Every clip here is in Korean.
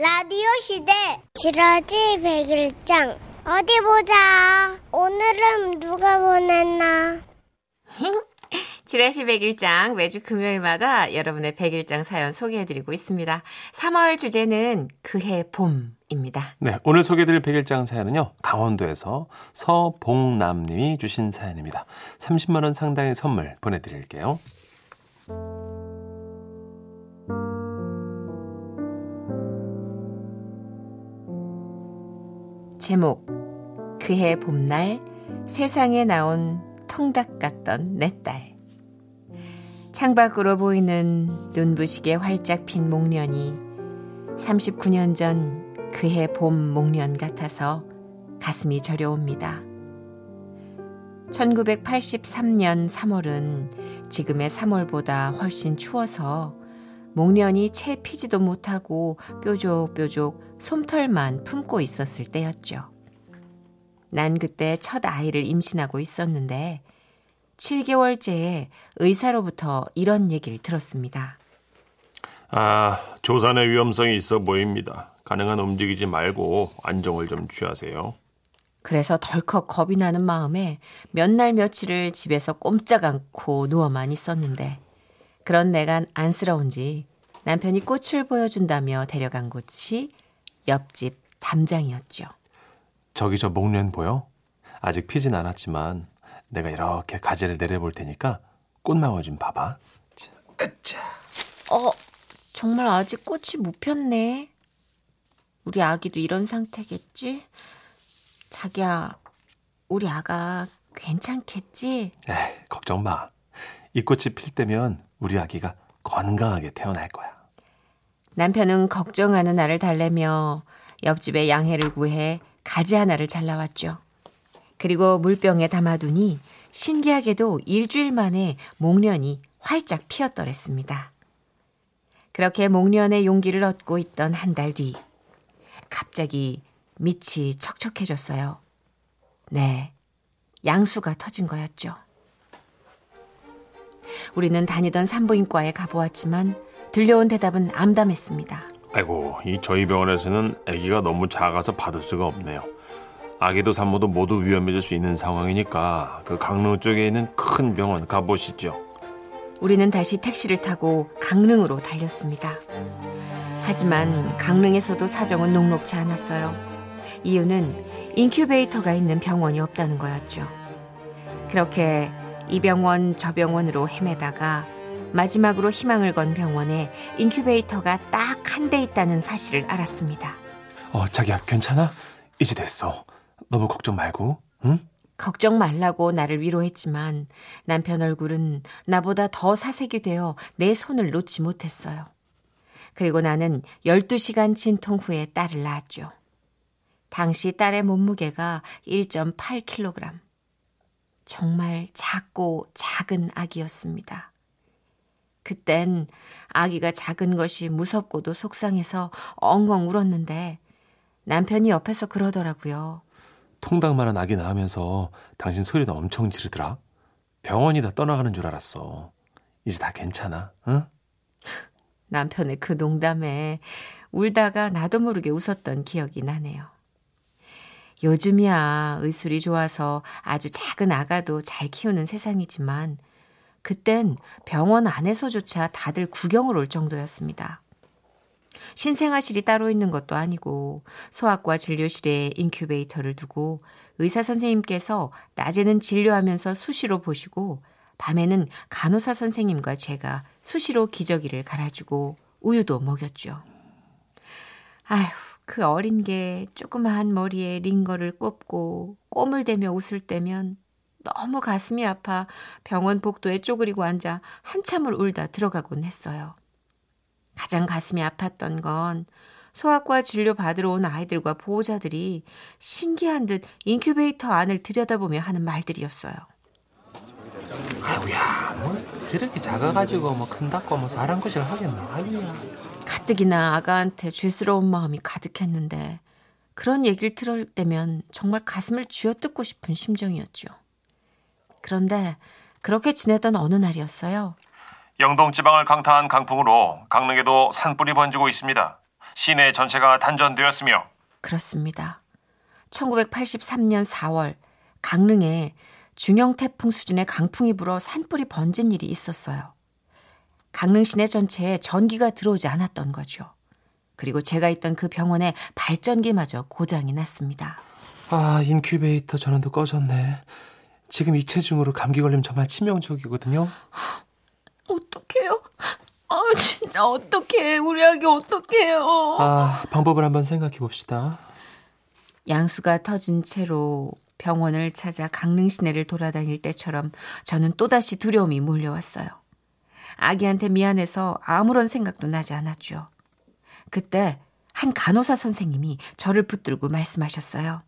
라디오 시대 지라지 백일장 어디 보자 오늘은 누가 보냈나 지라시 백일장 매주 금요일마다 여러분의 백일장 사연 소개해드리고 있습니다. 3월 주제는 그해 봄입니다. 네, 오늘 소개해드릴 백일장 사연은요. 강원도에서 서봉남님이 주신 사연입니다. 30만 원 상당의 선물 보내드릴게요. 제목 그해 봄날 세상에 나온 통닭 같던 내 딸. 창밖으로 보이는 눈부시게 활짝 핀 목련이 39년 전 그해 봄 목련 같아서 가슴이 저려옵니다. 1983년 3월은 지금의 3월보다 훨씬 추워서 목련이 채 피지도 못하고 뾰족뾰족 솜털만 품고 있었을 때였죠. 난 그때 첫 아이를 임신하고 있었는데 7개월째에 의사로부터 이런 얘기를 들었습니다. 아, 조산의 위험성이 있어 보입니다. 가능한 움직이지 말고 안정을 좀 취하세요. 그래서 덜컥 겁이 나는 마음에 몇 날 며칠을 집에서 꼼짝 않고 누워만 있었는데 그런 내가 안쓰러운지 남편이 꽃을 보여준다며 데려간 곳이 옆집 담장이었죠. 저기 저 목련 보여? 아직 피진 않았지만 내가 이렇게 가지를 내려볼 테니까 꽃망울 좀 봐봐. 자, 으차. 어, 정말 아직 꽃이 못 폈네. 우리 아기도 이런 상태겠지? 자기야, 우리 아가 괜찮겠지? 에이, 걱정 마. 이 꽃이 필 때면 우리 아기가 건강하게 태어날 거야. 남편은 걱정하는 나를 달래며 옆집에 양해를 구해 가지 하나를 잘라왔죠. 그리고 물병에 담아두니 신기하게도 일주일 만에 목련이 활짝 피었더랬습니다. 그렇게 목련의 용기를 얻고 있던 한 달 뒤, 갑자기 밑이 척척해졌어요. 네, 양수가 터진 거였죠. 우리는 다니던 산부인과에 가보았지만 들려온 대답은 암담했습니다. 아이고, 이 저희 병원에서는 아기가 너무 작아서 받을 수가 없네요. 아기도 산모도 모두 위험해질 수 있는 상황이니까 그 강릉 쪽에 있는 큰 병원 가보시죠. 우리는 다시 택시를 타고 강릉으로 달렸습니다. 하지만 강릉에서도 사정은 녹록치 않았어요. 이유는 인큐베이터가 있는 병원이 없다는 거였죠. 그렇게 이 병원 저 병원으로 헤매다가 마지막으로 희망을 건 병원에 인큐베이터가 딱 한 대 있다는 사실을 알았습니다. 어, 자기야, 괜찮아? 이제 됐어. 너무 걱정 말고, 응? 걱정 말라고 나를 위로했지만 남편 얼굴은 나보다 더 사색이 되어 내 손을 놓지 못했어요. 그리고 나는 12시간 진통 후에 딸을 낳았죠. 당시 딸의 몸무게가 1.8kg. 정말 작고 작은 아기였습니다. 그땐 아기가 작은 것이 무섭고도 속상해서 엉엉 울었는데 남편이 옆에서 그러더라고요. 통닭만한 아기 낳으면서 당신 소리도 엄청 지르더라. 병원이 다 떠나가는 줄 알았어. 이제 다 괜찮아, 응? 남편의 그 농담에 울다가 나도 모르게 웃었던 기억이 나네요. 요즘이야 의술이 좋아서 아주 작은 아가도 잘 키우는 세상이지만 그땐 병원 안에서조차 다들 구경을 올 정도였습니다. 신생아실이 따로 있는 것도 아니고 소아과 진료실에 인큐베이터를 두고 의사 선생님께서 낮에는 진료하면서 수시로 보시고 밤에는 간호사 선생님과 제가 수시로 기저귀를 갈아주고 우유도 먹였죠. 아휴, 그 어린 게 조그마한 머리에 링거를 꼽고 꼼을 대며 웃을 때면 너무 가슴이 아파 병원 복도에 쪼그리고 앉아 한참을 울다 들어가곤 했어요. 가장 가슴이 아팠던 건 소아과 진료 받으러 온 아이들과 보호자들이 신기한 듯 인큐베이터 안을 들여다보며 하는 말들이었어요. 아우야, 뭐 저렇게 작아가지고 뭐 큰다고 뭐 사람 것을 하겠나? 아이야. 가뜩이나 아가한테 죄스러운 마음이 가득했는데 그런 얘기를 들을 때면 정말 가슴을 쥐어뜯고 싶은 심정이었죠. 그런데 그렇게 지내던 어느 날이었어요. 영동 지방을 강타한 강풍으로 강릉에도 산불이 번지고 있습니다. 시내 전체가 단전되었으며 그렇습니다. 1983년 4월 강릉에 중형 태풍 수준의 강풍이 불어 산불이 번진 일이 있었어요. 강릉 시내 전체에 전기가 들어오지 않았던 거죠. 그리고 제가 있던 그 병원에 발전기마저 고장이 났습니다. 아, 인큐베이터 전원도 꺼졌네. 지금 이 체중으로 감기 걸리면 정말 치명적이거든요. 어떡해요? 아, 진짜 어떡해. 우리 아기 어떡해요. 아, 방법을 한번 생각해 봅시다. 양수가 터진 채로 병원을 찾아 강릉 시내를 돌아다닐 때처럼 저는 또다시 두려움이 몰려왔어요. 아기한테 미안해서 아무런 생각도 나지 않았죠. 그때 한 간호사 선생님이 저를 붙들고 말씀하셨어요.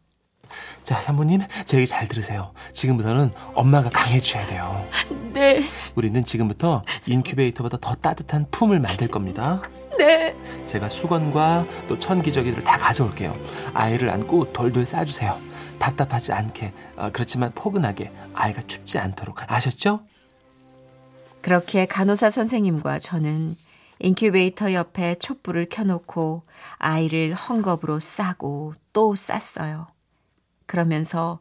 자, 산모님, 제 얘기 잘 들으세요. 지금부터는 엄마가 강해져야 돼요. 네, 우리는 지금부터 인큐베이터보다 더 따뜻한 품을 만들 겁니다. 네. 제가 수건과 또 천기저귀들을 다 가져올게요. 아이를 안고 돌돌 싸주세요. 답답하지 않게, 어, 그렇지만 포근하게 아이가 춥지 않도록 아셨죠? 그렇게 간호사 선생님과 저는 인큐베이터 옆에 촛불을 켜놓고 아이를 헝겊으로 싸고 또 쌌어요. 그러면서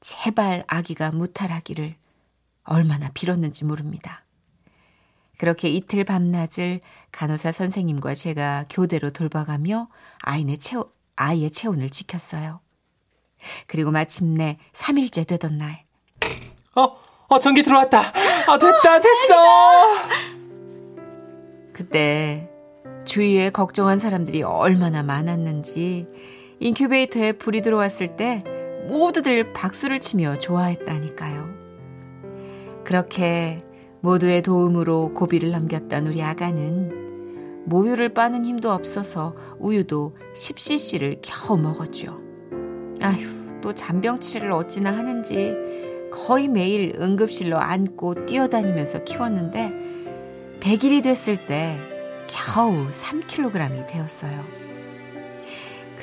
제발 아기가 무탈하기를 얼마나 빌었는지 모릅니다. 그렇게 이틀 밤낮을 간호사 선생님과 제가 교대로 돌봐가며 아이의, 체온, 아이의 체온을 지켰어요. 그리고 마침내 3일째 되던 날, 어, 어, 전기 들어왔다. 아, 됐다, 됐어. 그때 주위에 걱정한 사람들이 얼마나 많았는지 인큐베이터에 불이 들어왔을 때 모두들 박수를 치며 좋아했다니까요. 그렇게 모두의 도움으로 고비를 넘겼던 우리 아가는 모유를 빠는 힘도 없어서 우유도 10cc를 겨우 먹었죠. 아휴, 또 잔병 치레를 어찌나 하는지 거의 매일 응급실로 안고 뛰어다니면서 키웠는데 100일이 됐을 때 겨우 3kg이 되었어요.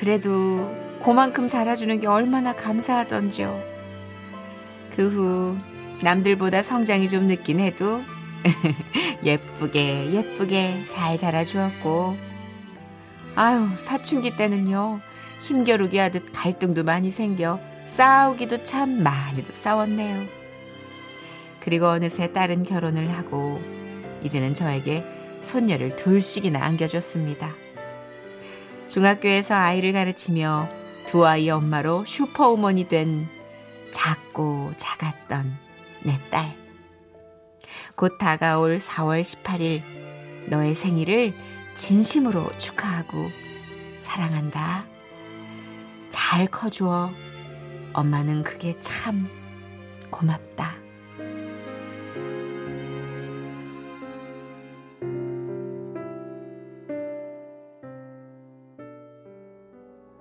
그래도 그만큼 자라주는 게 얼마나 감사하던지요. 그 후 남들보다 성장이 좀 늦긴 해도 예쁘게 예쁘게 잘 자라주었고 아유 사춘기 때는요 힘겨루기 하듯 갈등도 많이 생겨 싸우기도 참 많이도 싸웠네요. 그리고 어느새 딸은 결혼을 하고 이제는 저에게 손녀를 둘씩이나 안겨줬습니다. 중학교에서 아이를 가르치며 두 아이의 엄마로 슈퍼우먼이 된 작고 작았던 내 딸. 곧 다가올 4월 18일 너의 생일을 진심으로 축하하고 사랑한다. 잘 커주어. 엄마는 그게 참 고맙다.